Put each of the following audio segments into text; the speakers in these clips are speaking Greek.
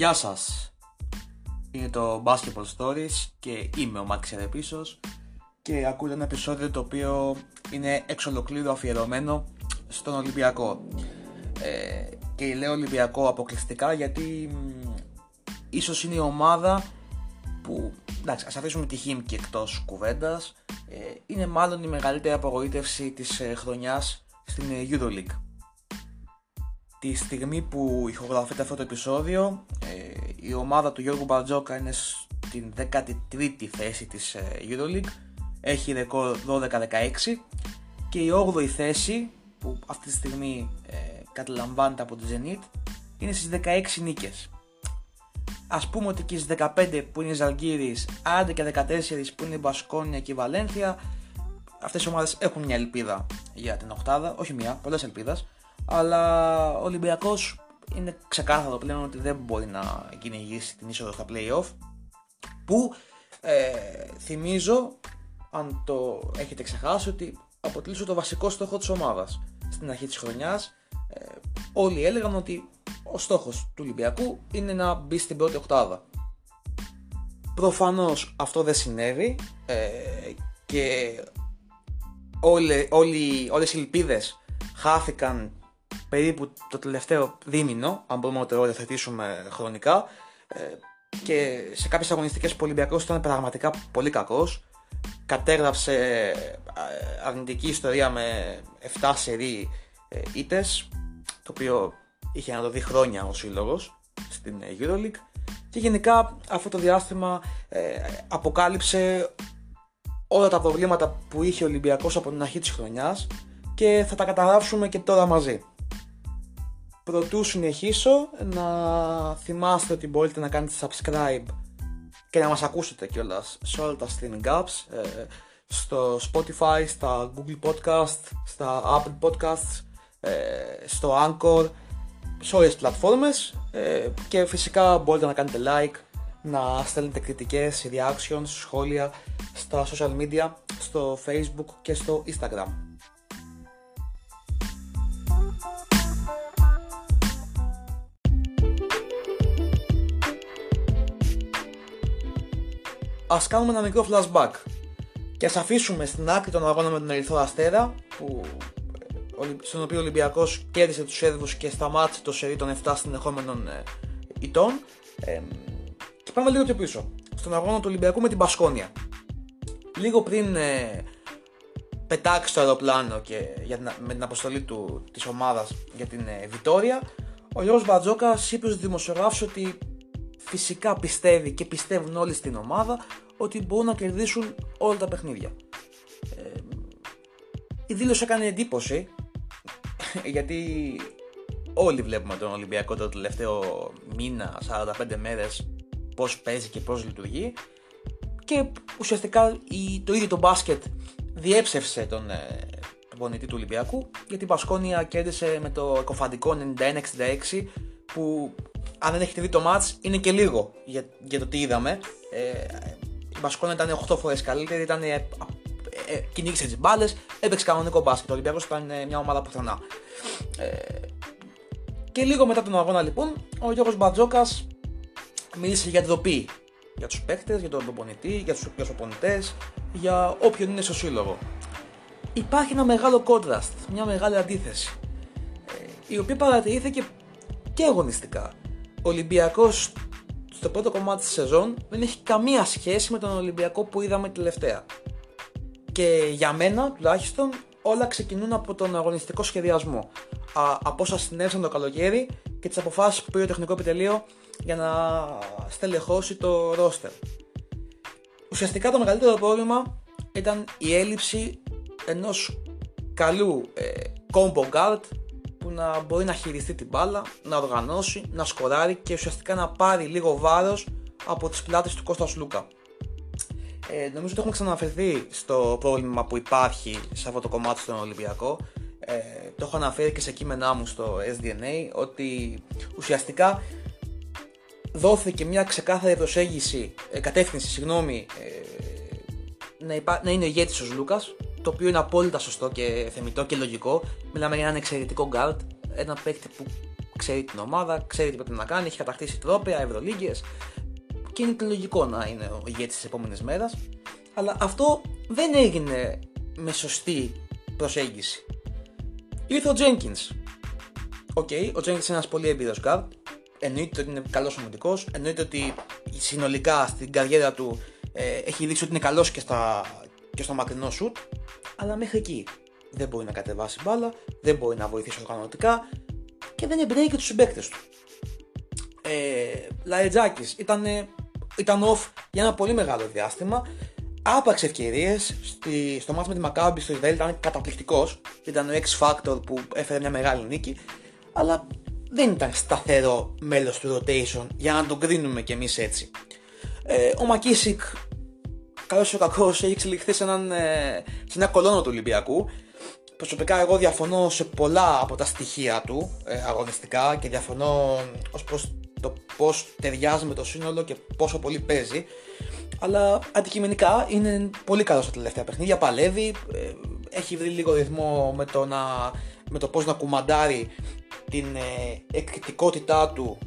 Γεια σας. Είναι το Basketball Stories και είμαι ο Μάξ Ερεπίσος και ακούτε ένα επεισόδιο το οποίο είναι εξ ολοκλήρου αφιερωμένο στον Ολυμπιακό. Ε, και λέω Ολυμπιακό αποκλειστικά γιατί μ, ίσως είναι η ομάδα που, εντάξει, ας αφήσουμε τη Χίμκι εκτός κουβέντας, ε, είναι μάλλον η μεγαλύτερη απογοήτευση της ε, χρονιάς στην ε, Euroleague. Τη στιγμή που ηχογραφείται αυτό το επεισόδιο, ε, η ομάδα του Γιώργου Μπαρτζόκα είναι στην 13η θέση της ε, Euroleague, έχει ρεκόρ 12-16 και η 8η θέση που αυτή τη στιγμή ε, καταλαμβάνεται από τη Zenit είναι στις 16 νίκες. Ας πούμε ότι και στις 15 που είναι η Ζαλγκύρης, άντε και 14 που είναι η Μπασκόνια και η Βαλένθια, αυτές οι ομάδες έχουν μια ελπίδα για την οκτάδα, όχι μια, πολλές ελπίδες, αλλά ο Ολυμπιακός είναι ξεκάθαρο πλέον ότι δεν μπορεί να κυνηγήσει την είσοδο στα play-off που ε, θυμίζω αν το έχετε ξεχάσει ότι αποτελούσε το βασικό στόχο της ομάδας. Στην αρχή της χρονιάς ε, όλοι έλεγαν ότι ο στόχος του Ολυμπιακού είναι να μπει στην πρώτη οκτάδα. Προφανώς αυτό δεν συνέβη ε, και όλε, όλοι, όλες οι ελπίδες χάθηκαν περίπου το τελευταίο δίμηνο, αν μπορούμε να το οριοθετήσουμε χρονικά. Ε, και σε κάποιες αγωνιστικές που ο Ολυμπιακός ήταν πραγματικά πολύ κακός. Κατέγραψε ε, αρνητική ιστορία με 7 σερί ε, ήτες, το οποίο είχε να το δει χρόνια ο σύλλογος στην Euroleague. Και γενικά αυτό το διάστημα αποκάλυψε όλα τα προβλήματα που είχε ο Ολυμπιακός από την αρχή της χρονιάς και θα τα καταγράψουμε και τώρα μαζί. Πρωτού συνεχίσω να θυμάστε ότι μπορείτε να κάνετε subscribe και να μας ακούσετε κιόλας σε όλα τα streaming apps ε, στο Spotify, στα Google Podcast, στα Apple Podcasts, ε, στο Anchor, σε όλες τις πλατφόρμες ε, και φυσικά μπορείτε να κάνετε like, να στέλνετε κριτικές, reactions, σχόλια στα social media, στο Facebook και στο Instagram. Α κάνουμε ένα μικρό flashback και ας αφήσουμε στην άκρη τον αγώνα με τον Ερυθρό Αστέρα που, στον οποίο ο Ολυμπιακός κέρδισε τους Σέρβους και σταμάτησε το σερί των 7 συνεχόμενων ε, ητών. Ε, και πάμε λίγο πιο πίσω. Στον αγώνα του Ολυμπιακού με την Πασκόνια. Λίγο πριν ε, πετάξει το αεροπλάνο και για την, με την αποστολή του, της ομάδας για την ε, Βιτόρια, ο Γιώργος Μπατζόκας είπε στους δημοσιογράφους ότι φυσικά πιστεύει και πιστεύουν όλοι στην ομάδα ότι μπορούν να κερδίσουν όλα τα παιχνίδια. Ε, η δήλωση έκανε εντύπωση γιατί όλοι βλέπουμε τον Ολυμπιακό το τελευταίο μήνα, 45 μέρες πώς παίζει και πώς λειτουργεί και ουσιαστικά το ίδιο το μπάσκετ διέψευσε τον, ε, τον πονητή του Ολυμπιακού γιατί η Πασκόνια κέρδισε με το εκοφαντικό 91-66 που αν δεν έχετε δει το match είναι και λίγο για, για το τι είδαμε. Ε, η Μπασκόνα ήταν 8 φορές καλύτερη, ήταν, ε, ε, κυνήγησε τις μπάλες, έπαιξε κανονικό μπάσκετ. Ο Ολυμπιακός ήταν ε, μια ομάδα πουθενά. Ε, και λίγο μετά τον αγώνα λοιπόν, ο Γιώργος Μπατζόκας μίλησε για ντροπή για τους παίκτες, για τον προπονητή, για τους οπονητέ, για όποιον είναι στο σύλλογο. Υπάρχει ένα μεγάλο contrast, μια μεγάλη αντίθεση, ε, η οποία παρατηρήθηκε και αγωνιστικά. Ο Ολυμπιακός στο πρώτο κομμάτι της σεζόν δεν έχει καμία σχέση με τον Ολυμπιακό που είδαμε τελευταία. Και για μένα τουλάχιστον όλα ξεκινούν από τον αγωνιστικό σχεδιασμό. Α, από όσα συνέβησαν το καλοκαίρι και τις αποφάσεις που πήρε το τεχνικό επιτελείο για να στελεχώσει το ρόστερ. Ουσιαστικά το μεγαλύτερο πρόβλημα ήταν η έλλειψη ενός καλού ε, combo guard που να μπορεί να χειριστεί την μπάλα, να οργανώσει, να σκοράρει και ουσιαστικά να πάρει λίγο βάρος από τις πλάτες του Κώστας Λούκα. Ε, νομίζω ότι έχουμε ξαναφερθεί στο πρόβλημα που υπάρχει σε αυτό το κομμάτι στον Ολυμπιακό. Ε, το έχω αναφέρει και σε κείμενά μου στο SDNA ότι ουσιαστικά δόθηκε μια ξεκάθαρη προσέγγιση, ε, κατεύθυνση, συγγνώμη, ε, να, υπά, να είναι ηγέτης ο Λούκας το οποίο είναι απόλυτα σωστό και θεμητό και λογικό. Μιλάμε για έναν εξαιρετικό guard, ένα παίκτη που ξέρει την ομάδα, ξέρει τι πρέπει να κάνει, έχει κατακτήσει τρόπαια, ευρωλίγκες και είναι και λογικό να είναι ο ηγέτης της επόμενης μέρας. Αλλά αυτό δεν έγινε με σωστή προσέγγιση. Ήρθε ο Jenkins. Οκ, okay, ο Jenkins είναι ένας πολύ έμπειρο guard. Εννοείται ότι είναι καλός ομιλητικός. Εννοείται ότι συνολικά στην καριέρα του ε, έχει δείξει ότι είναι καλός και, και στο μακρινό σουτ. Αλλά μέχρι εκεί δεν μπορεί να κατεβάσει μπάλα, δεν μπορεί να βοηθήσει οργανωτικά και δεν εμπνέει και τους συμπαίκτες του. Ε, Λαρετζάκη ήταν, ήταν off για ένα πολύ μεγάλο διάστημα. Άπαξε ευκαιρίες. Στο μάτι με τη Μακάμπη στο Ισραήλ ήταν καταπληκτικός. Ήταν ο X Factor που έφερε μια μεγάλη νίκη. Αλλά δεν ήταν σταθερό μέλος του rotation για να τον κρίνουμε κι εμείς έτσι. Ε, ο Μακίσικ, καλός ή κακός, έχει εξελιχθεί σε, έναν, ε, σε ένα κολόνο του Ολυμπιακού. Προσωπικά εγώ διαφωνώ σε πολλά από τα στοιχεία του ε, αγωνιστικά και διαφωνώ ως προς το πώς ταιριάζει με το σύνολο και πόσο πολύ παίζει αλλά αντικειμενικά είναι πολύ καλός στα τελευταία παιχνίδια, παλεύει, ε, έχει βρει λίγο ρυθμό με το, να, με το πώς να κουμαντάρει την ε, εκρητικότητά του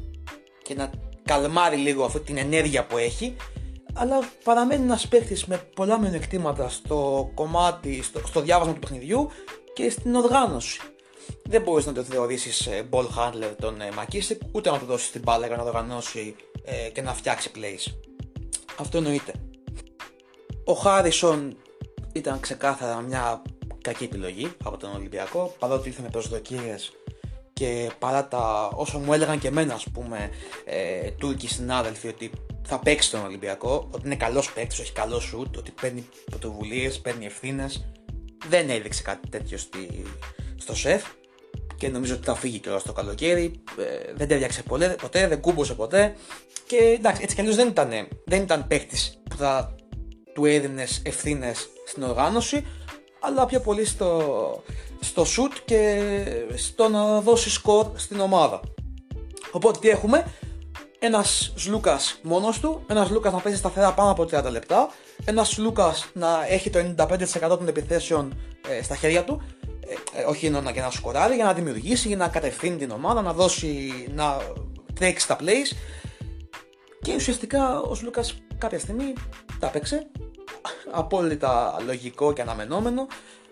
και να καλμάρει λίγο αυτή την ενέργεια που έχει αλλά παραμένει ένας παίχτη με πολλά μειονεκτήματα στο κομμάτι, στο, στο διάβασμα του παιχνιδιού και στην οργάνωση. Δεν μπορείς να το θεωρήσεις ε, ball handler τον ε, Μακίσικ, ούτε να του δώσεις την μπάλα για να οργανώσει ε, και να φτιάξει plays. Αυτό εννοείται. Ο Χάρισον ήταν ξεκάθαρα μια κακή επιλογή από τον Ολυμπιακό, παρότι ήρθε με προσδοκίες και παρά τα όσα μου έλεγαν και εμένα, ας πούμε, ε, Τούρκοι συνάδελφοι, ότι θα παίξει τον Ολυμπιακό, ότι είναι καλός παίκτης, έχει καλό σουτ, ότι παίρνει πρωτοβουλίες, παίρνει ευθύνες. Δεν έδειξε κάτι τέτοιο στη, στο σεφ και νομίζω ότι θα φύγει κιόλα το καλοκαίρι. Ε, δεν τέριαξε ποτέ, δεν κούμπωσε ποτέ. Και εντάξει, έτσι κι αλλιώς δεν ήταν, δεν ήταν παίκτης που θα του έδινες ευθύνες στην οργάνωση, αλλά πιο πολύ στο, στο shoot και στο να δώσει σκορ στην ομάδα. Οπότε τι έχουμε, ένας Λούκας μόνος του, ένας Λούκας να παίζει σταθερά πάνω από 30 λεπτά, ένας Λούκας να έχει το 95% των επιθέσεων ε, στα χέρια του, ε, ε, όχι ενώ και να σκοράρει, για να δημιουργήσει, για να κατευθύνει την ομάδα, να δώσει, να τρέξει τα plays. Και ουσιαστικά ο Λούκας κάποια στιγμή τα έπαιξε. Απόλυτα λογικό και αναμενόμενο.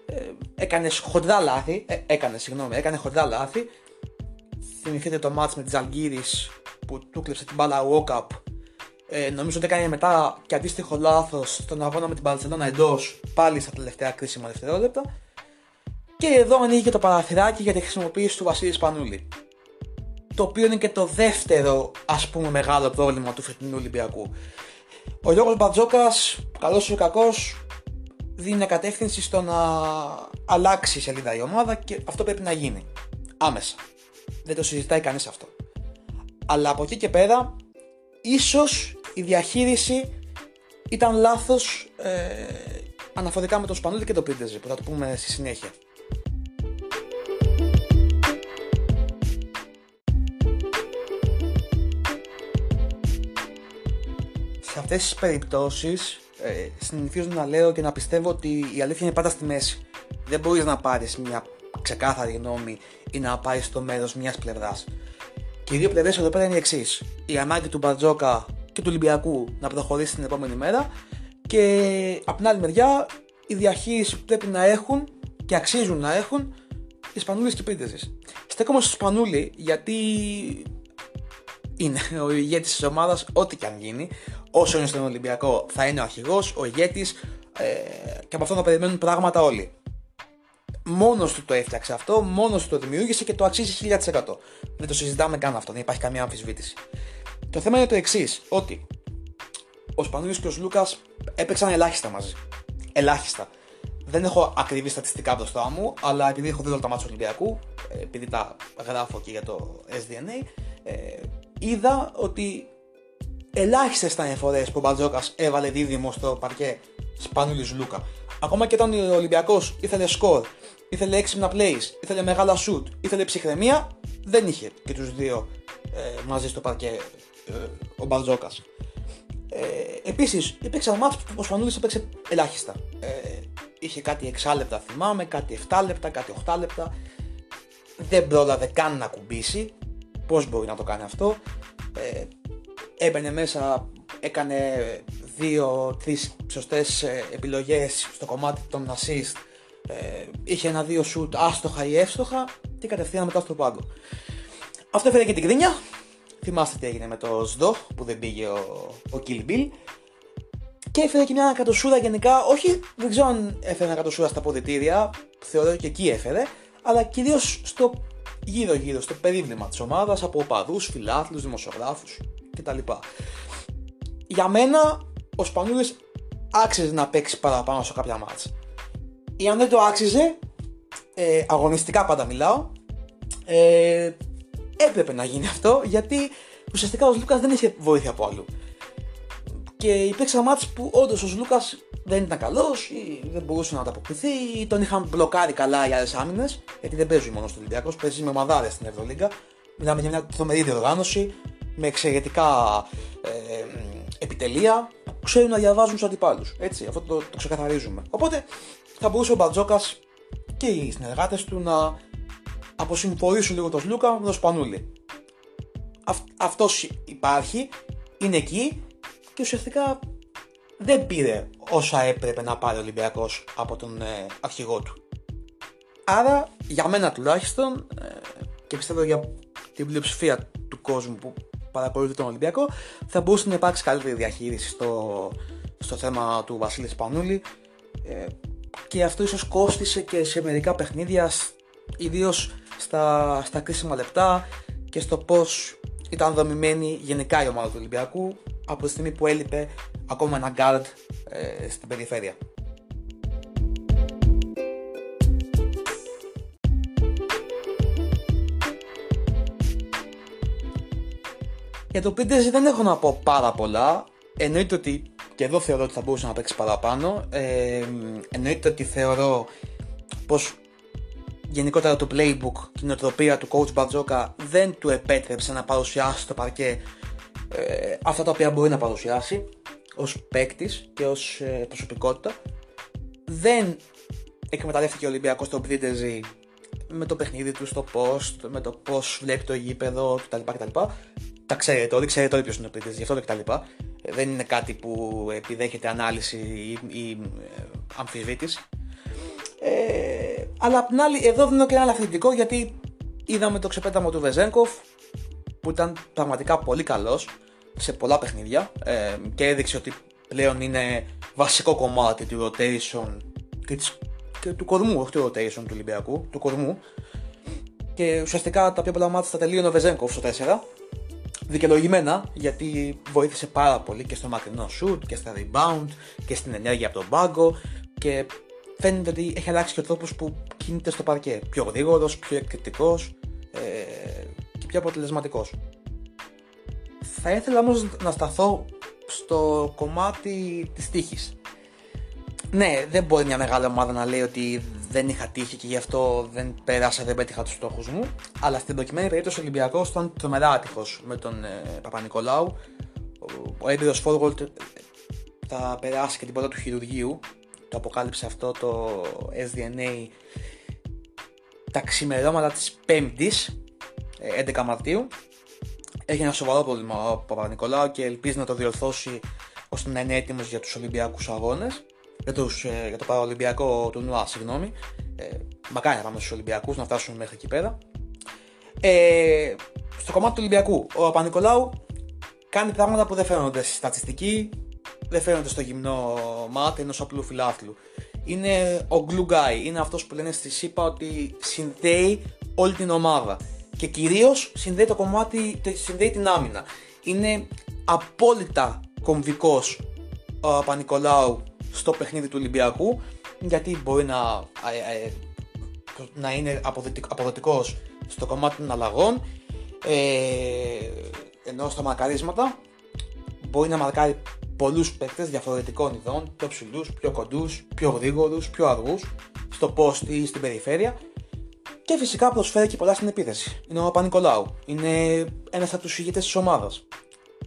Ε, έκανε χοντρά λάθη. Ε, έκανε, συγγνώμη, έκανε χοντρά λάθη. Θυμηθείτε το μάτς με τη Ζαλγκύρης που του κλέψε την μπάλα walk-up. Ε, νομίζω ότι έκανε μετά και αντίστοιχο λάθος στον αγώνα με την Παρσελόνα εντός, πάλι στα τελευταία κρίσιμα δευτερόλεπτα. Και εδώ ανοίγει και το παραθυράκι για τη χρησιμοποίηση του Βασίλη Σπανούλη. Το οποίο είναι και το δεύτερο ας πούμε μεγάλο πρόβλημα του φετινού Ολυμπιακού. Ο Γιώργος Μπατζόκας, καλός ή κακός, δίνει κατεύθυνση στο να αλλάξει η σελίδα η ομάδα και αυτό πρέπει να γίνει. Άμεσα. Δεν το συζητάει κανείς αυτό. Αλλά από εκεί και πέρα, ίσως η διαχείριση ήταν λάθος ε, αναφορικά με το Σπανούλη και το Πίντεζι που θα το πούμε στη συνέχεια. Σε αυτές τις περιπτώσεις ε, συνηθίζω να λέω και να πιστεύω ότι η αλήθεια είναι πάντα στη μέση. Δεν μπορείς να πάρεις μια ξεκάθαρη γνώμη ή να πάρεις το μέρος μιας πλευράς. Και οι δύο πλευρές εδώ πέρα είναι οι εξής. Η ανάγκη του Μπαρτζόκα και του Ολυμπιακού να προχωρήσει την επόμενη μέρα και από την άλλη μεριά η διαχείριση που πρέπει να έχουν και αξίζουν να έχουν οι Σπανούλες και οι Στέκομαι στο Σπανούλη γιατί είναι ο ηγέτης της ομάδας, ό,τι και αν γίνει. Όσο είναι στον Ολυμπιακό, θα είναι ο αρχηγός, ο ηγέτης ε, και από αυτό θα περιμένουν πράγματα όλοι. Μόνος του το έφτιαξε αυτό, μόνος του το δημιούργησε και το αξίζει 1000%. Δεν το συζητάμε καν αυτό, δεν υπάρχει καμία αμφισβήτηση. Το θέμα είναι το εξής, ότι ο Σπανούλης και ο Λούκας έπαιξαν ελάχιστα μαζί. Ελάχιστα. Δεν έχω ακριβή στατιστικά μπροστά μου, αλλά επειδή έχω δει όλα τα μάτια του Ολυμπιακού, ε, επειδή τα γράφω και για το SDNA, ε, είδα ότι ελάχιστες ήταν οι φορές που ο Μπατζόκας έβαλε δίδυμο στο παρκέ Σπανούλης Λούκα. Ακόμα και όταν ο Ολυμπιακός ήθελε σκορ, ήθελε έξυπνα plays, ήθελε μεγάλα shoot, ήθελε ψυχραιμία, δεν είχε και τους δύο ε, μαζί στο παρκέ ε, ο Μπατζόκα. Ε, Επίσης, υπήρξαν μάτς που ο Σπανούλης έπαιξε ελάχιστα. Ε, είχε κάτι 6 λεπτά θυμάμαι, κάτι 7 λεπτά, κάτι 8 λεπτά. Δεν πρόλαβε καν να κουμπίσει πώς μπορεί να το κάνει αυτό; Ε, έμπαινε μέσα, έκανε δύο-τρεις σωστές ε, επιλογές στο κομμάτι των assist. Ε, είχε ένα-δύο shoot άστοχα ή εύστοχα και κατευθείαν μετά στο πάγκο. Αυτό έφερε και την κρίνια. Θυμάστε τι έγινε με το ΣΔΟ που δεν πήγε ο, ο Kill Bill. Και έφερε και μια κατοσούρα γενικά, όχι δεν ξέρω αν έφερε μια κατοσούρα στα ποδητήρια, θεωρώ και εκεί έφερε, αλλά κυρίως στο γύρω-γύρω, στο περίβλημα της ομάδας από οπαδούς, φιλάθλους, δημοσιογράφους κτλ. Για μένα ο Σπανούλης άξιζε να παίξει παραπάνω σε κάποια μάτσα. Ή αν δεν το άξιζε, ε, αγωνιστικά πάντα μιλάω, ε, έπρεπε να γίνει αυτό γιατί ουσιαστικά ο Λούκας δεν είχε βοήθεια από αλλού. Και υπήρξαν μάτς που όντως ο Λούκας δεν ήταν καλός ή δεν μπορούσε να ανταποκριθεί ή τον είχαν μπλοκάρει καλά οι άλλες άμυνες. Γιατί δεν παίζει μόνο στο Ολυμπιακός, παίζει με ομαδάρες στην Ευρωλίγκα. Μιλάμε για μια τρομερή διοργάνωση με εξαιρετικά ε, επιτελεία που ξέρουν να διαβάζουν του αντιπάλους. Έτσι, αυτό το, το ξεκαθαρίζουμε. Οπότε θα μπορούσε ο Μπατζόκας και οι συνεργάτες του να αποσυμφορήσουν λίγο τον Σλούκα με τον Σπανούλη. Αυτός υπάρχει, είναι εκεί και ουσιαστικά δεν πήρε όσα έπρεπε να πάρει ο Ολυμπιακός από τον ε, αρχηγό του. Άρα για μένα τουλάχιστον ε, και πιστεύω για την πλειοψηφία του κόσμου που παρακολουθεί τον Ολυμπιακό θα μπορούσε να υπάρξει καλύτερη διαχείριση στο, στο θέμα του Βασίλη Σπανούλη ε, και αυτό ίσως κόστησε και σε μερικά παιχνίδια ιδίως στα, στα κρίσιμα λεπτά και στο πώς ήταν δομημένη γενικά η ομάδα του Ολυμπιακού από τη στιγμή που έλειπε ακόμα ένα guard ε, στην περιφέρεια. Για το Πίντεζι δεν έχω να πω πάρα πολλά. Εννοείται ότι και εδώ θεωρώ ότι θα μπορούσε να παίξει παραπάνω. Ε, εννοείται ότι θεωρώ πως γενικότερα το playbook και η νοοτροπία του coach Μπαρτζόκα δεν του επέτρεψε να παρουσιάσει στο παρκέ ε, αυτά τα οποία μπορεί να παρουσιάσει ως παίκτης και ως ε, προσωπικότητα δεν εκμεταλλεύτηκε ο Ολυμπιακός το Πρίτεζι με το παιχνίδι του στο post, με το πώς βλέπει το γήπεδο κτλ. κτλ. Τα ξέρετε όλοι, ξέρετε όλοι ποιος είναι ο Πρίτεζι, γι' αυτό κτλ. Ε, δεν είναι κάτι που επιδέχεται ανάλυση ή, ή ε, αμφισβήτηση. Ε, αλλά απ' την άλλη, εδώ δίνω και ένα αθλητικό γιατί είδαμε το ξεπέταμα του Βεζέγκοφ που ήταν πραγματικά πολύ καλός σε πολλά παιχνίδια ε, και έδειξε ότι πλέον είναι βασικό κομμάτι του rotation και, της, και του κορμού, όχι του rotation του Ολυμπιακού, του κορμού. Και ουσιαστικά τα πιο πολλά μάτια τα τελείωνε ο Βεζέγκοφ στο 4. Δικαιολογημένα γιατί βοήθησε πάρα πολύ και στο μακρινό shoot και στα rebound και στην ενέργεια από τον πάγκο και φαίνεται ότι έχει αλλάξει και ο τρόπος που κινείται στο παρκέ. Πιο γρήγορος, πιο εκρηκτικός ε, και πιο αποτελεσματικός. Θα ήθελα όμως να σταθώ στο κομμάτι της τύχης. Ναι, δεν μπορεί μια μεγάλη ομάδα να λέει ότι δεν είχα τύχη και γι' αυτό δεν πέρασα, δεν πέτυχα τους στόχους μου. Αλλά στην προκειμένη περίπτωση ο Ολυμπιακός ήταν τρομερά άτυχος με τον ε, Παπα-Νικολάου. Ο, ο έμπειρος Φόργολτ θα περάσει και την πόρτα του χειρουργείου το αποκάλυψε αυτό το SDNA τα ξημερώματα της 5ης 11 Μαρτίου έχει ένα σοβαρό πρόβλημα ο Παπα-Νικολάου και ελπίζει να το διορθώσει ώστε να είναι έτοιμος για τους Ολυμπιακούς αγώνες για, τους, ε, για το Παραολυμπιακό του Νουά, συγγνώμη ε, μακάρι να πάμε στους Ολυμπιακούς να φτάσουμε μέχρι εκεί πέρα ε, στο κομμάτι του Ολυμπιακού ο Παπα-Νικολάου κάνει πράγματα που δεν φαίνονται στη στατιστική δεν φαίνονται στο γυμνό μάτι ενό απλού φιλάθλου. Είναι ο glue guy, είναι αυτός που λένε στη ΣΥΠΑ ότι συνδέει όλη την ομάδα. Και κυρίως συνδέει το κομμάτι, συνδέει την άμυνα. Είναι απόλυτα κομβικός ο Πανικολάου στο παιχνίδι του Ολυμπιακού γιατί μπορεί να, ε, ε, να είναι αποδοτικός στο κομμάτι των αλλαγών ε, ενώ στα μακαρίσματα μπορεί να μαρκάρει πολλούς παίκτες διαφορετικών ειδών, πιο ψηλούς, πιο κοντούς, πιο γρήγορους, πιο αργούς, στο post ή στην περιφέρεια. Και φυσικά προσφέρει και πολλά στην επίθεση. Είναι ο Παπα-Νικολάου. Είναι ένας από τους ηγέτες της ομάδας.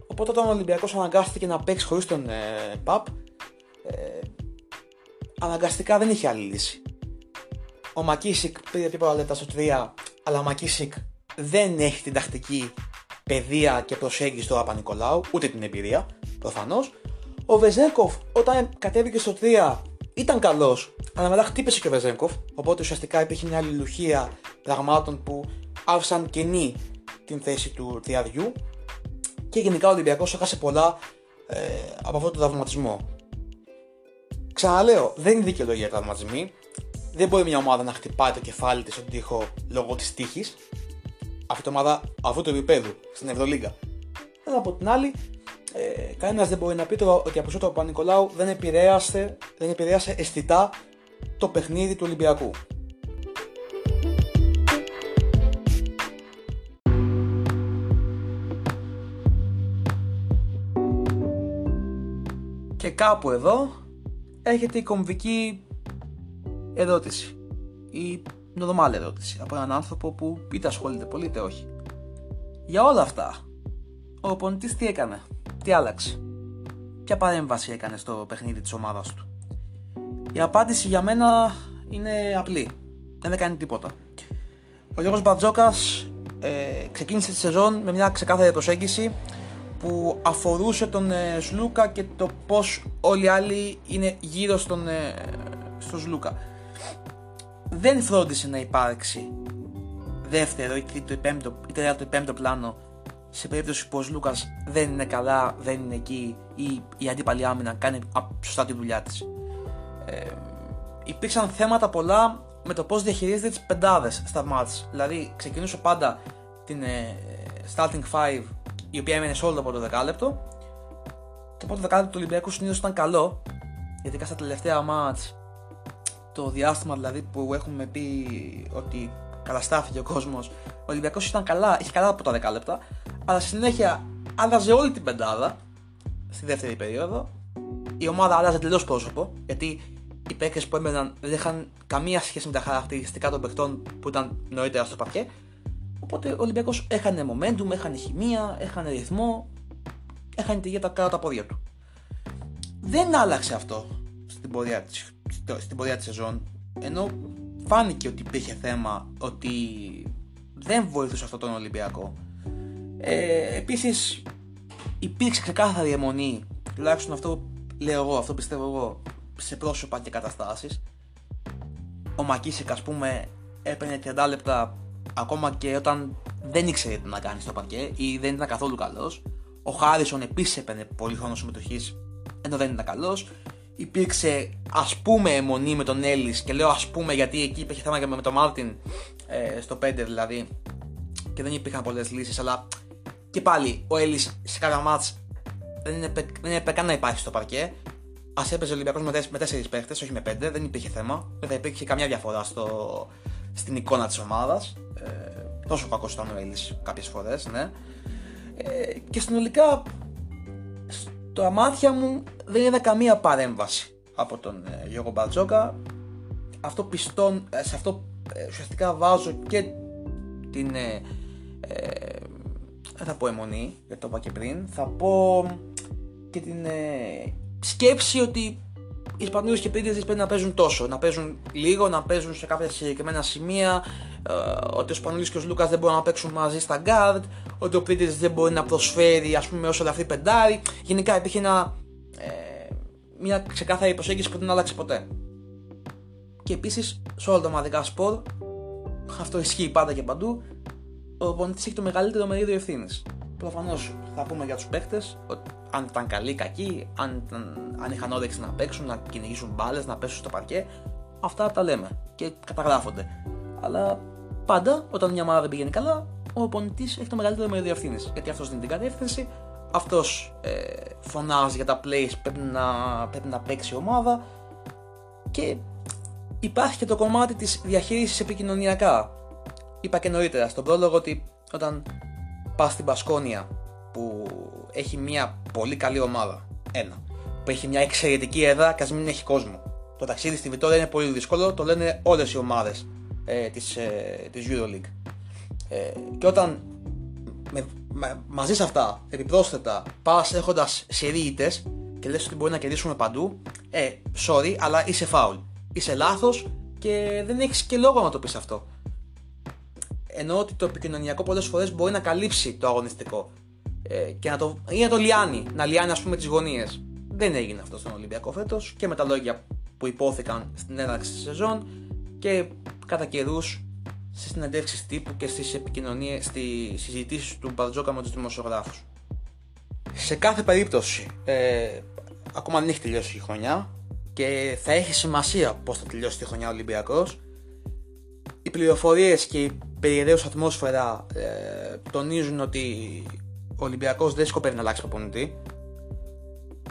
Οπότε όταν ο Ολυμπιακός αναγκάστηκε να παίξει χωρίς τον ε, Παπ, ε, αναγκαστικά δεν είχε άλλη λύση. Ο Μακίσικ πήρε πιο πολλά λεπτά στο 3, αλλά ο Μακίσικ δεν έχει την τακτική παιδεία και προσέγγιση του Παπα-Νικολάου, ούτε την εμπειρία, προφανώς. Ο Βεζέγκοφ όταν κατέβηκε στο 3 ήταν καλός, αλλά μετά χτύπησε και ο Βεζέγκοφ. Οπότε ουσιαστικά υπήρχε μια αλληλουχία πραγμάτων που άφησαν κενή την θέση του τριαδιού. Και γενικά ο Ολυμπιακός έχασε πολλά ε, από αυτόν τον τραυματισμό. Ξαναλέω, δεν είναι δικαιολογία τραυματισμοί. Δεν μπορεί μια ομάδα να χτυπάει το κεφάλι της στον τοίχο λόγω της τύχης. Αυτή η ομάδα αυτού του επίπεδου στην Ευρωλίγκα. Αλλά από την άλλη, ε, κανένας δεν μπορεί να πει τώρα ότι η απουσία του Παπα-Νικολάου δεν επηρέασε, δεν επηρέασε αισθητά το παιχνίδι του Ολυμπιακού. Και κάπου εδώ έρχεται η κομβική ερώτηση. Η νορμάλ ερώτηση από έναν άνθρωπο που είτε ασχολείται πολύ είτε όχι. Για όλα αυτά, ο πονητής τι έκανε, τι άλλαξε, ποια παρέμβαση έκανε στο παιχνίδι της ομάδας του. Η απάντηση για μένα είναι απλή, δεν έκανε τίποτα. Ο Γιώργος Μπαρτζόκας ε, ξεκίνησε τη σεζόν με μια ξεκάθαρη προσέγγιση που αφορούσε τον ε, Σλούκα και το πως όλοι οι άλλοι είναι γύρω στον, ε, στον Σλούκα. Δεν φρόντισε να υπάρξει δεύτερο ή τρίτο ή πέμπτο, ή τέταρτο ή πέμπτο πλάνο σε περίπτωση που ο Λούκα δεν είναι καλά, δεν είναι εκεί ή η αντίπαλη άμυνα κάνει σωστά τη δουλειά της. Ε, υπήρξαν θέματα πολλά με το πώς διαχειρίζεται τις πεντάδες στα μάτς. Δηλαδή, ξεκινούσε πάντα την ε, starting 5 η οποία έμενε σε όλο το πρώτο δεκάλεπτο. Το πρώτο δεκάλεπτο του Ολυμπιακού συνήθως ήταν καλό, γιατί στα τελευταία μάτς το διάστημα δηλαδή που έχουμε πει ότι καταστάθηκε ο κόσμος, ο Ολυμπιακός ήταν καλά, είχε καλά από τα δεκάλεπτα, αλλά στη συνέχεια άλλαζε όλη την πεντάδα στη δεύτερη περίοδο. Η ομάδα άλλαζε τελείω πρόσωπο, γιατί οι παίκτες που έμεναν δεν είχαν καμία σχέση με τα χαρακτηριστικά των παιχτών που ήταν νωρίτερα στο παρκέ. Οπότε ο Ολυμπιακός έχανε momentum, έχανε χημεία, έχανε ρυθμό, έχανε τη γέτα κάτω τα πόδια του. Δεν άλλαξε αυτό στην πορεία της, στην πορεία της σεζόν, ενώ φάνηκε ότι υπήρχε θέμα ότι δεν βοηθούσε αυτό τον Ολυμπιακό. Ε, επίσης υπήρξε ξεκάθαρη αιμονή, τουλάχιστον αυτό λέω εγώ, αυτό πιστεύω εγώ, σε πρόσωπα και καταστάσεις. Ο Μακίσικ ας πούμε έπαιρνε 30 λεπτά ακόμα και όταν δεν ήξερε τι να κάνει στο παρκέ ή δεν ήταν καθόλου καλός. Ο Χάρισον επίσης έπαιρνε πολύ χρόνο συμμετοχής ενώ δεν ήταν καλός. Υπήρξε ας πούμε αιμονή με τον Έλλης και λέω ας πούμε γιατί εκεί υπήρχε θέμα και με τον Μάρτιν ε, στο 5 δηλαδή και δεν υπήρχαν πολλές λύσεις αλλά και πάλι ο Έλλης σε κάποια μάτς δεν είναι, δεν είναι καν να υπάρχει στο παρκέ. Α έπαιζε ο Ολυμπιακός με 4 παίχτες, όχι με 5, δεν υπήρχε θέμα. Δεν θα υπήρχε καμιά διαφορά στο, στην εικόνα της ομάδας. Ε, τόσο κακός ήταν ο Έλλης κάποιες φορές, ναι. Ε, και συνολικά στο αμάτια μου δεν είδα καμία παρέμβαση από τον ε, Γιώργο Μπαρτζόκα. Αυτό πιστών, ε, σε αυτό ε, ουσιαστικά βάζω και την ε, δεν θα πω αιμονή, γιατί το είπα και πριν, θα πω και την ε, σκέψη ότι οι Ισπανούς και Πίντες πρέπει να παίζουν τόσο, να παίζουν λίγο, να παίζουν σε κάποια συγκεκριμένα σημεία, ε, ότι ο Σπανούλης και ο Λούκας δεν μπορούν να παίξουν μαζί στα guard, ότι ο Πίντες δεν μπορεί να προσφέρει ας πούμε όσο λαφρύ πεντάρι. Γενικά υπήρχε ένα, ε, μια ξεκάθαρη προσέγγιση που δεν άλλαξε ποτέ. Και επίσης σε όλα τα ομαδικά σπορ, αυτό ισχύει πάντα και παντού, ο προπονητή έχει το μεγαλύτερο μερίδιο ευθύνης. Προφανώς θα πούμε για τους παίκτες αν ήταν καλοί ή κακοί, αν, αν είχαν όρεξη να παίξουν, να κυνηγήσουν μπάλες, να πέσουν στο παρκέ. Αυτά τα λέμε και καταγράφονται. Αλλά πάντα όταν μια ομάδα δεν πηγαίνει καλά, ο προπονητή έχει το μεγαλύτερο μερίδιο ευθύνη. Γιατί αυτός δίνει την κατεύθυνση, αυτός ε, φωνάζει για τα plays που πρέπει να, πρέπει να παίξει η ομάδα και υπάρχει και το κομμάτι της διαχείρισης επικοινωνιακά είπα και νωρίτερα στον πρόλογο ότι όταν πας στην Πασκόνια που έχει μια πολύ καλή ομάδα, ένα, που έχει μια εξαιρετική έδρα και ας μην έχει κόσμο. Το ταξίδι στη Βιτόρια είναι πολύ δύσκολο, το λένε όλες οι ομάδες ε, της, ε, της EuroLeague. Ε, και όταν με, μαζί σε αυτά, επιπρόσθετα, πας έχοντας σερίτες και λες ότι μπορεί να κερδίσουμε παντού, ε, sorry, αλλά είσαι φάουλ. Είσαι λάθος και δεν έχεις και λόγο να το πεις αυτό ενώ ότι το επικοινωνιακό πολλές φορές μπορεί να καλύψει το αγωνιστικό ε, και να το, ή να το λιάνει, να λιάνει ας πούμε τις γωνίες. Δεν έγινε αυτό στον Ολυμπιακό φέτος και με τα λόγια που υπόθηκαν στην έναρξη της σεζόν και κατά καιρούς στις συνεντεύξεις τύπου και στις επικοινωνίες, στις συζητήσεις του Μπαρτζόκα με τους δημοσιογράφους. Σε κάθε περίπτωση, ε, ακόμα δεν έχει τελειώσει η χρονιά και θα έχει σημασία πώς θα τελειώσει τη χρονιά ο Ολυμπιακός. Οι πληροφορίες και η περιεραίωση ατμόσφαιρα ε, τονίζουν ότι ο Ολυμπιακός δεν σκοπεύει να αλλάξει προπονητή.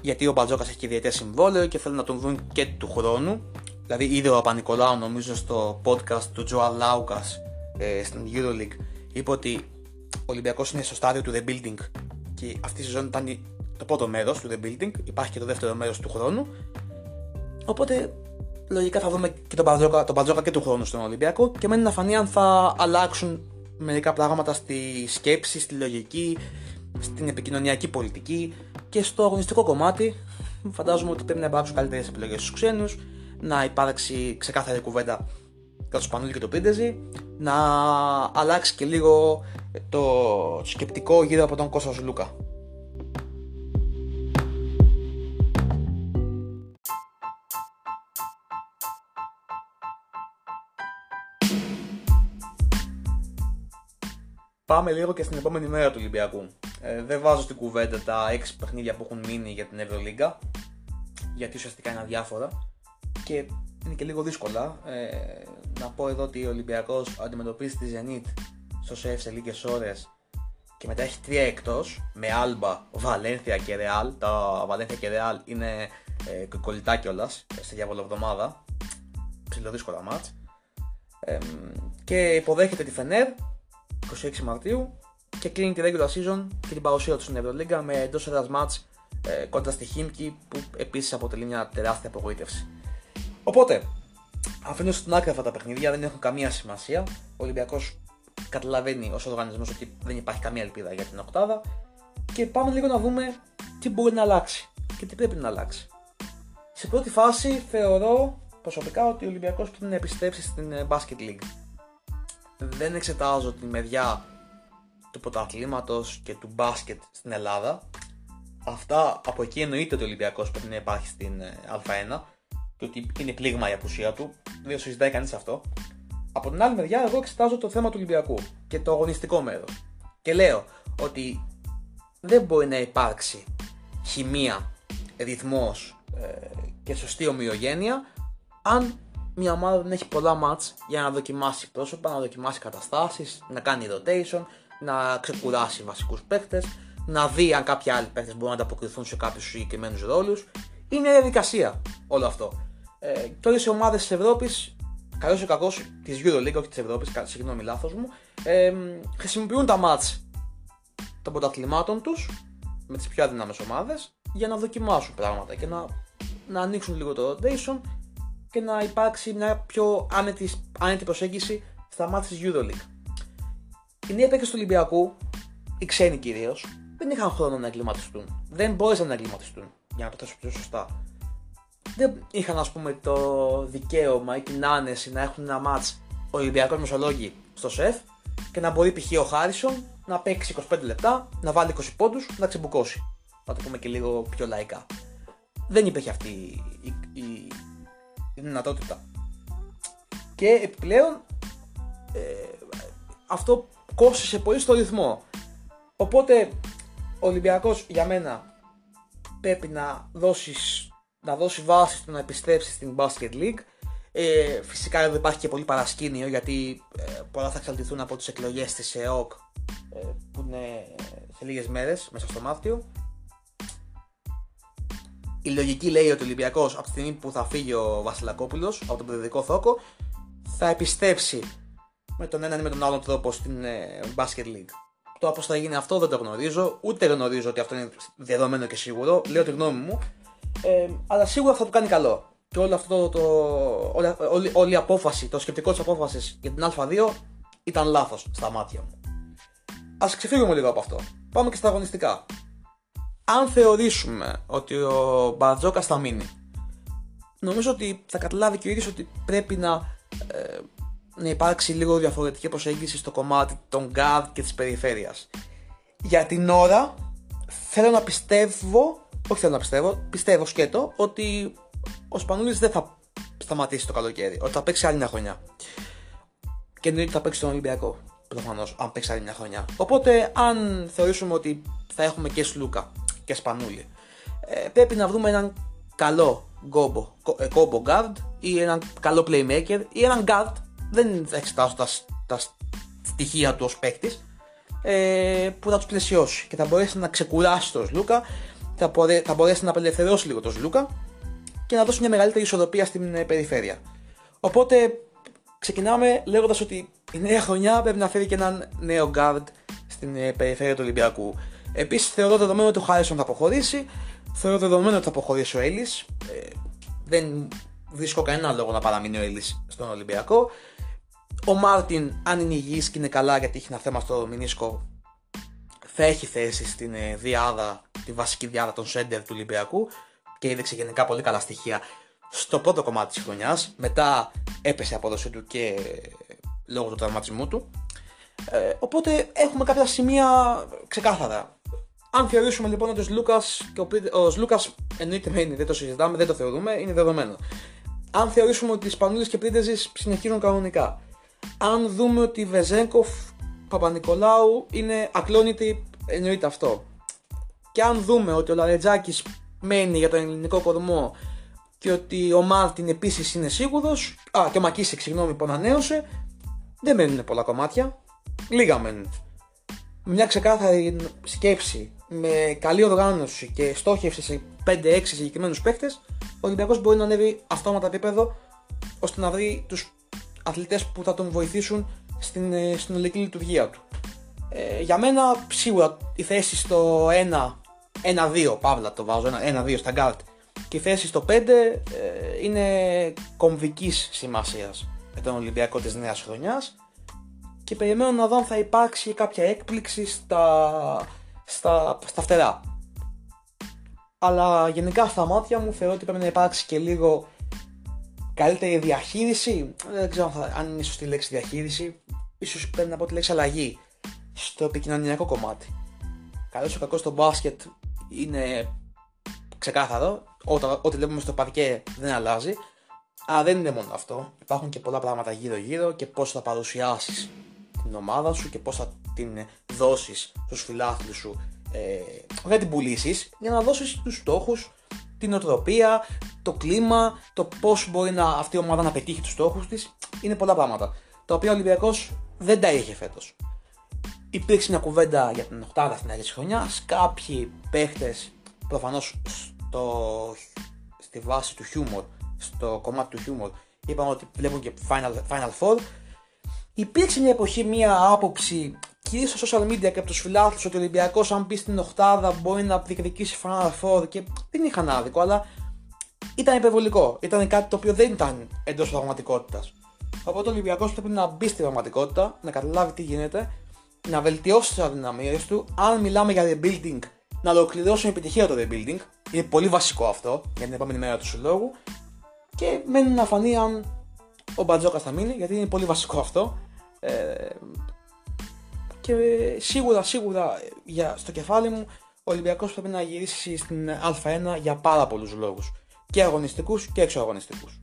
Γιατί ο Μπατζόκας έχει και ιδιαίτερο συμβόλαιο και θέλουν να τον δουν και του χρόνου. Δηλαδή, είδε ο Απανικολάου, νομίζω, στο podcast του Τζοα Λάουκας ε, στην Euroleague, είπε ότι ο Ολυμπιακός είναι στο στάδιο του The Building και αυτή η σεζόν ήταν το πρώτο μέρος του The Building. Υπάρχει και το δεύτερο μέρος του χρόνου. Οπότε λογικά θα δούμε και τον Μπατζόκα, τον Μπατζόκα και του χρόνου στον Ολυμπιακό και μένει να φανεί αν θα αλλάξουν μερικά πράγματα στη σκέψη, στη λογική, στην επικοινωνιακή πολιτική και στο αγωνιστικό κομμάτι. Φαντάζομαι ότι πρέπει να υπάρξουν καλύτερες επιλογές στους ξένους, να υπάρξει ξεκάθαρη κουβέντα για το Σπανούλη και το Πίντεζι, να αλλάξει και λίγο το σκεπτικό γύρω από τον Κώστας Λούκα. Πάμε λίγο και στην επόμενη μέρα του Ολυμπιακού. Ε, δεν βάζω στην κουβέντα τα 6 παιχνίδια που έχουν μείνει για την Ευρωλίγκα, γιατί ουσιαστικά είναι αδιάφορα και είναι και λίγο δύσκολα. Ε, να πω εδώ ότι ο Ολυμπιακός αντιμετωπίζει τη Zenit στο ΣΕΦ σε λίγες ώρες και μετά έχει τρία εκτός με Άλμπα, Βαλένθια και Ρεάλ. Τα Βαλένθια και Ρεάλ είναι ε, κολλητά κιόλας σε διαβολοβδομάδα. Ψηλό δύσκολα μάτς. Ε, και υποδέχεται τη Φενέρ 26 Μαρτίου και κλείνει τη regular season και την παρουσία τους στην Ευρωλίγκα με εντός έδρα match ε, κοντά στη Χίμκι που επίσης αποτελεί μια τεράστια απογοήτευση. Οπότε, αφήνω στην άκρη αυτά τα παιχνίδια, δεν έχουν καμία σημασία. Ο Ολυμπιακός καταλαβαίνει ως οργανισμός ότι δεν υπάρχει καμία ελπίδα για την Οκτάδα και πάμε λίγο να δούμε τι μπορεί να αλλάξει και τι πρέπει να αλλάξει. Σε πρώτη φάση θεωρώ προσωπικά ότι ο Ολυμπιακός πρέπει να επιστρέψει στην ε, Basket League δεν εξετάζω τη μεριά του πρωταθλήματος και του μπάσκετ στην Ελλάδα. Αυτά από εκεί εννοείται ότι ο Ολυμπιακός πρέπει να υπάρχει στην ε, Α1 και ότι είναι πλήγμα η απουσία του. Δεν το συζητάει κανείς αυτό. Από την άλλη μεριά, εγώ εξετάζω το θέμα του Ολυμπιακού και το αγωνιστικό μέρο. Και λέω ότι δεν μπορεί να υπάρξει χημεία, ρυθμός ε, και σωστή ομοιογένεια αν μια ομάδα δεν έχει πολλά μάτς για να δοκιμάσει πρόσωπα, να δοκιμάσει καταστάσεις, να κάνει rotation, να ξεκουράσει βασικούς παίκτες, να δει αν κάποιοι άλλοι παίκτες μπορούν να ανταποκριθούν σε κάποιους συγκεκριμένους ρόλους. Είναι διαδικασία όλο αυτό. Ε, Τώρα οι ομάδες της Ευρώπης, καλώς ή κακώς, της EuroLeague, όχι της Ευρώπης, συγγνώμη λάθος μου, ε, χρησιμοποιούν τα μάτς των πρωταθλημάτων τους με τις πιο αδυνάμες ομάδες για να δοκιμάσουν πράγματα και να, να ανοίξουν λίγο το rotation και να υπάρξει μια πιο άνετη, άνετη προσέγγιση στα μάτια της Euroleague. Οι νέοι παίκτε του Ολυμπιακού, οι ξένοι κυρίως, δεν είχαν χρόνο να εγκληματιστούν. Δεν μπόρεσαν να εγκληματιστούν, για να το θέσω πιο σωστά. Δεν είχαν, ας πούμε, το δικαίωμα ή την άνεση να έχουν ένα μάτς Ολυμπιακός Μεσολόγγι στο σεφ και να μπορεί π.χ. ο Χάρισον να παίξει 25 λεπτά, να βάλει 20 πόντους, να ξεμπουκώσει. Να το πούμε και λίγο πιο λαϊκά. Δεν υπήρχε αυτή η, η, τη δυνατότητα. Και επιπλέον ε, αυτό κόστησε πολύ στο ρυθμό. Οπότε ο Ολυμπιακός για μένα πρέπει να, δώσεις, να δώσει βάση στο να επιστρέψει στην Basket League. Ε, φυσικά εδώ υπάρχει και πολύ παρασκήνιο γιατί ε, πολλά θα εξαλτηθούν από τις εκλογές της ΕΟΚ ε, που είναι σε λίγες μέρες μέσα στο Μάρτιο η λογική λέει ότι ο Ολυμπιακός από τη στιγμή που θα φύγει ο Βασιλακόπουλος από τον παιδικό θόκο θα επιστρέψει με τον έναν ή με τον άλλον τρόπο στην ε, Basket League. Το πώς θα γίνει αυτό δεν το γνωρίζω, ούτε γνωρίζω ότι αυτό είναι δεδομένο και σίγουρο. Λέω τη γνώμη μου, ε, αλλά σίγουρα θα του κάνει καλό. Και όλο αυτό το, όλη, όλη, όλη η απόφαση, το σκεπτικό της απόφασης για την Α2 ήταν λάθος στα μάτια μου. Α ξεφύγουμε λίγο από αυτό. Πάμε και στα αγωνιστικά αν θεωρήσουμε ότι ο Μπαρτζόκα θα μείνει, νομίζω ότι θα καταλάβει και ο ίδιος ότι πρέπει να ε, να υπάρξει λίγο διαφορετική προσέγγιση στο κομμάτι των guard και της περιφέρειας. Για την ώρα θέλω να πιστεύω, όχι θέλω να πιστεύω, πιστεύω σκέτο ότι ο Σπανούλης δεν θα σταματήσει το καλοκαίρι, ότι θα παίξει άλλη μια χρονιά. Και εννοείται ότι θα παίξει τον Ολυμπιακό, προφανώς, αν παίξει άλλη μια χρονιά. Οπότε αν θεωρήσουμε ότι θα έχουμε και Σλούκα και Σπανούλη, ε, πρέπει να βρούμε έναν καλό γκόμπο, κόμπο ε, guard ή έναν καλό playmaker ή έναν guard δεν θα εξετάσω τα, τα στοιχεία του ως παίκτης ε, που θα τους πλαισιώσει και θα μπορέσει να ξεκουράσει τον Σλούκα θα, μπορέ, θα μπορέσει να απελευθερώσει λίγο τον Σλούκα και να δώσει μια μεγαλύτερη ισορροπία στην ε, περιφέρεια. Οπότε ξεκινάμε λέγοντας ότι η νέα χρονιά πρέπει να φέρει και έναν νέο guard στην ε, περιφέρεια του Ολυμπιακού. Επίσης θεωρώ δεδομένο ότι ο Χάρισον θα αποχωρήσει θεωρώ δεδομένο ότι θα αποχωρήσει ο Έλλης. Ε, δεν βρίσκω κανένα λόγο να παραμείνει ο Έλλης στον Ολυμπιακό ο Μάρτιν, αν είναι υγιής και είναι καλά γιατί έχει ένα θέμα στο μηνίσκο, θα έχει θέση στην ε, διάδα, τη βασική διάδα των σέντερ του Ολυμπιακού και έδειξε γενικά πολύ καλά στοιχεία στο πρώτο κομμάτι της χρονιάς. Μετά έπεσε η απόδοση του και λόγω του τραυματισμού του. Ε, οπότε έχουμε κάποια σημεία ξεκάθαρα. Αν θεωρήσουμε λοιπόν ότι ο Λούκα και ο, ο Λούκα εννοείται μένει, δεν το συζητάμε, δεν το θεωρούμε, είναι δεδομένο. Αν θεωρήσουμε ότι οι Σπανούλε και Πρίντεζη συνεχίζουν κανονικά, αν δούμε ότι Βεζέγκοφ Παπα-Νικολάου είναι ακλόνητη, εννοείται αυτό. Και αν δούμε ότι ο Λαρετζάκης μένει για τον ελληνικό κορμό και ότι ο Μάρτιν επίσης είναι σίγουρος, α και ο Μακίσικ, συγγνώμη, που ανανέωσε, δεν μένουν πολλά κομμάτια. Λίγα μένουν. Μια ξεκάθαρη σκέψη, με καλή οργάνωση και στόχευση σε 5-6 συγκεκριμένους παίχτες, ο Ολυμπιακός μπορεί να ανέβει αυτόματα επίπεδο ώστε να βρει τους αθλητές που θα τον βοηθήσουν στην ε, συνολική λειτουργία του. Ε, για μένα σίγουρα η θέση στο 1, 1-2, παύλα το βάζω, 1-2 στα γκάρτ και η θέση στο 5 ε, είναι κομβικής σημασίας με τον Ολυμπιακό της νέας χρονιάς και περιμένω να δω αν θα υπάρξει κάποια έκπληξη στα, στα, στα φτερά. Αλλά γενικά στα μάτια μου θεωρώ ότι πρέπει να υπάρξει και λίγο καλύτερη διαχείριση. Δεν ξέρω αν είναι σωστή λέξη διαχείριση. Ίσως πρέπει να πω τη λέξη αλλαγή στο επικοινωνιακό κομμάτι. Καλό ή κακός στο μπάσκετ είναι ξεκάθαρο. Ό,τι βλέπουμε στο παρκέ δεν αλλάζει. Αλλά δεν είναι μόνο αυτό. Υπάρχουν και πολλά πράγματα γύρω-γύρω και πώς θα παρουσιάσεις την ομάδα σου και πώς θα την δώσεις στους φιλάθλους σου. Ε, δεν την πουλήσεις για να δώσεις τους στόχους την οτροπία, το κλίμα, το πώς μπορεί να, αυτή η ομάδα να πετύχει τους στόχους της. Είναι πολλά πράγματα. Τα οποία ο Ολυμπιακός δεν τα είχε φέτος. Υπήρξε μια κουβέντα για την Οχτάδα στην αρχή της χρονιάς. Κάποιοι παίχτες προφανώς στη βάση του χιούμορ, στο κομμάτι του χιούμορ, είπαν ότι βλέπουν και Final, Final Four. Υπήρξε μια εποχή μια άποψη κυρίω στα social media και από τους φιλάθλους ότι ο Ολυμπιακός, αν μπει στην Οχτάδα, μπορεί να διεκδικήσει Final Four και δεν είχαν άδικο, αλλά ήταν υπερβολικό. Ήταν κάτι το οποίο δεν ήταν εντός πραγματικότητας. Οπότε ο Ολυμπιακός πρέπει να μπει στην πραγματικότητα, να καταλάβει τι γίνεται, να βελτιώσει τις αδυναμίες του. Αν μιλάμε για rebuilding, να ολοκληρώσει με επιτυχία το rebuilding. Είναι πολύ βασικό αυτό για την επόμενη μέρα του συλλόγου. Και μένει να φανεί αν ο Μπατζόκας θα μείνει, γιατί είναι πολύ βασικό αυτό. Ε, και σίγουρα, σίγουρα για, στο κεφάλι μου ο Ολυμπιακός πρέπει να γυρίσει στην Α1 για πάρα πολλούς λόγους. Και αγωνιστικούς και εξωαγωνιστικούς.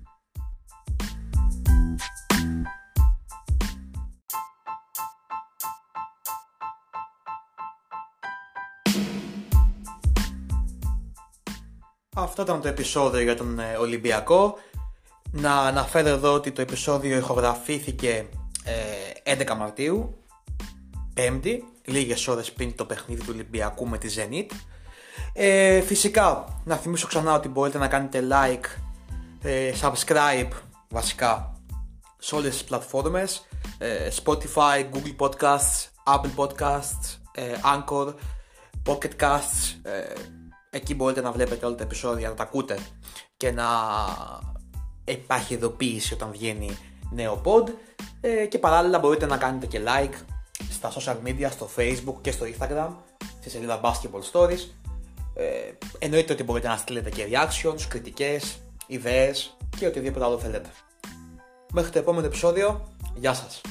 Αυτό ήταν το επεισόδιο για τον ε, Ολυμπιακό. Να αναφέρω εδώ ότι το επεισόδιο ηχογραφήθηκε 11 ε, Μαρτίου Πέμπτη, λίγες ώρες πριν το παιχνίδι του Ολυμπιακού με τη Zenit. Ε, φυσικά, να θυμίσω ξανά ότι μπορείτε να κάνετε like, ε, subscribe βασικά σε όλες τις πλατφόρμες ε, Spotify, Google Podcasts, Apple Podcasts, ε, Anchor, Pocket Casts εκεί μπορείτε να βλέπετε όλα τα επεισόδια, να τα ακούτε και να υπάρχει ειδοποίηση όταν βγαίνει νέο pod και παράλληλα μπορείτε να κάνετε και like στα social media, στο facebook και στο instagram, στη σελίδα Basketball Stories. Ε, εννοείται ότι μπορείτε να στείλετε και reactions, κριτικές, ιδέες και οτιδήποτε άλλο θέλετε. Μέχρι το επόμενο επεισόδιο, Γεια σας.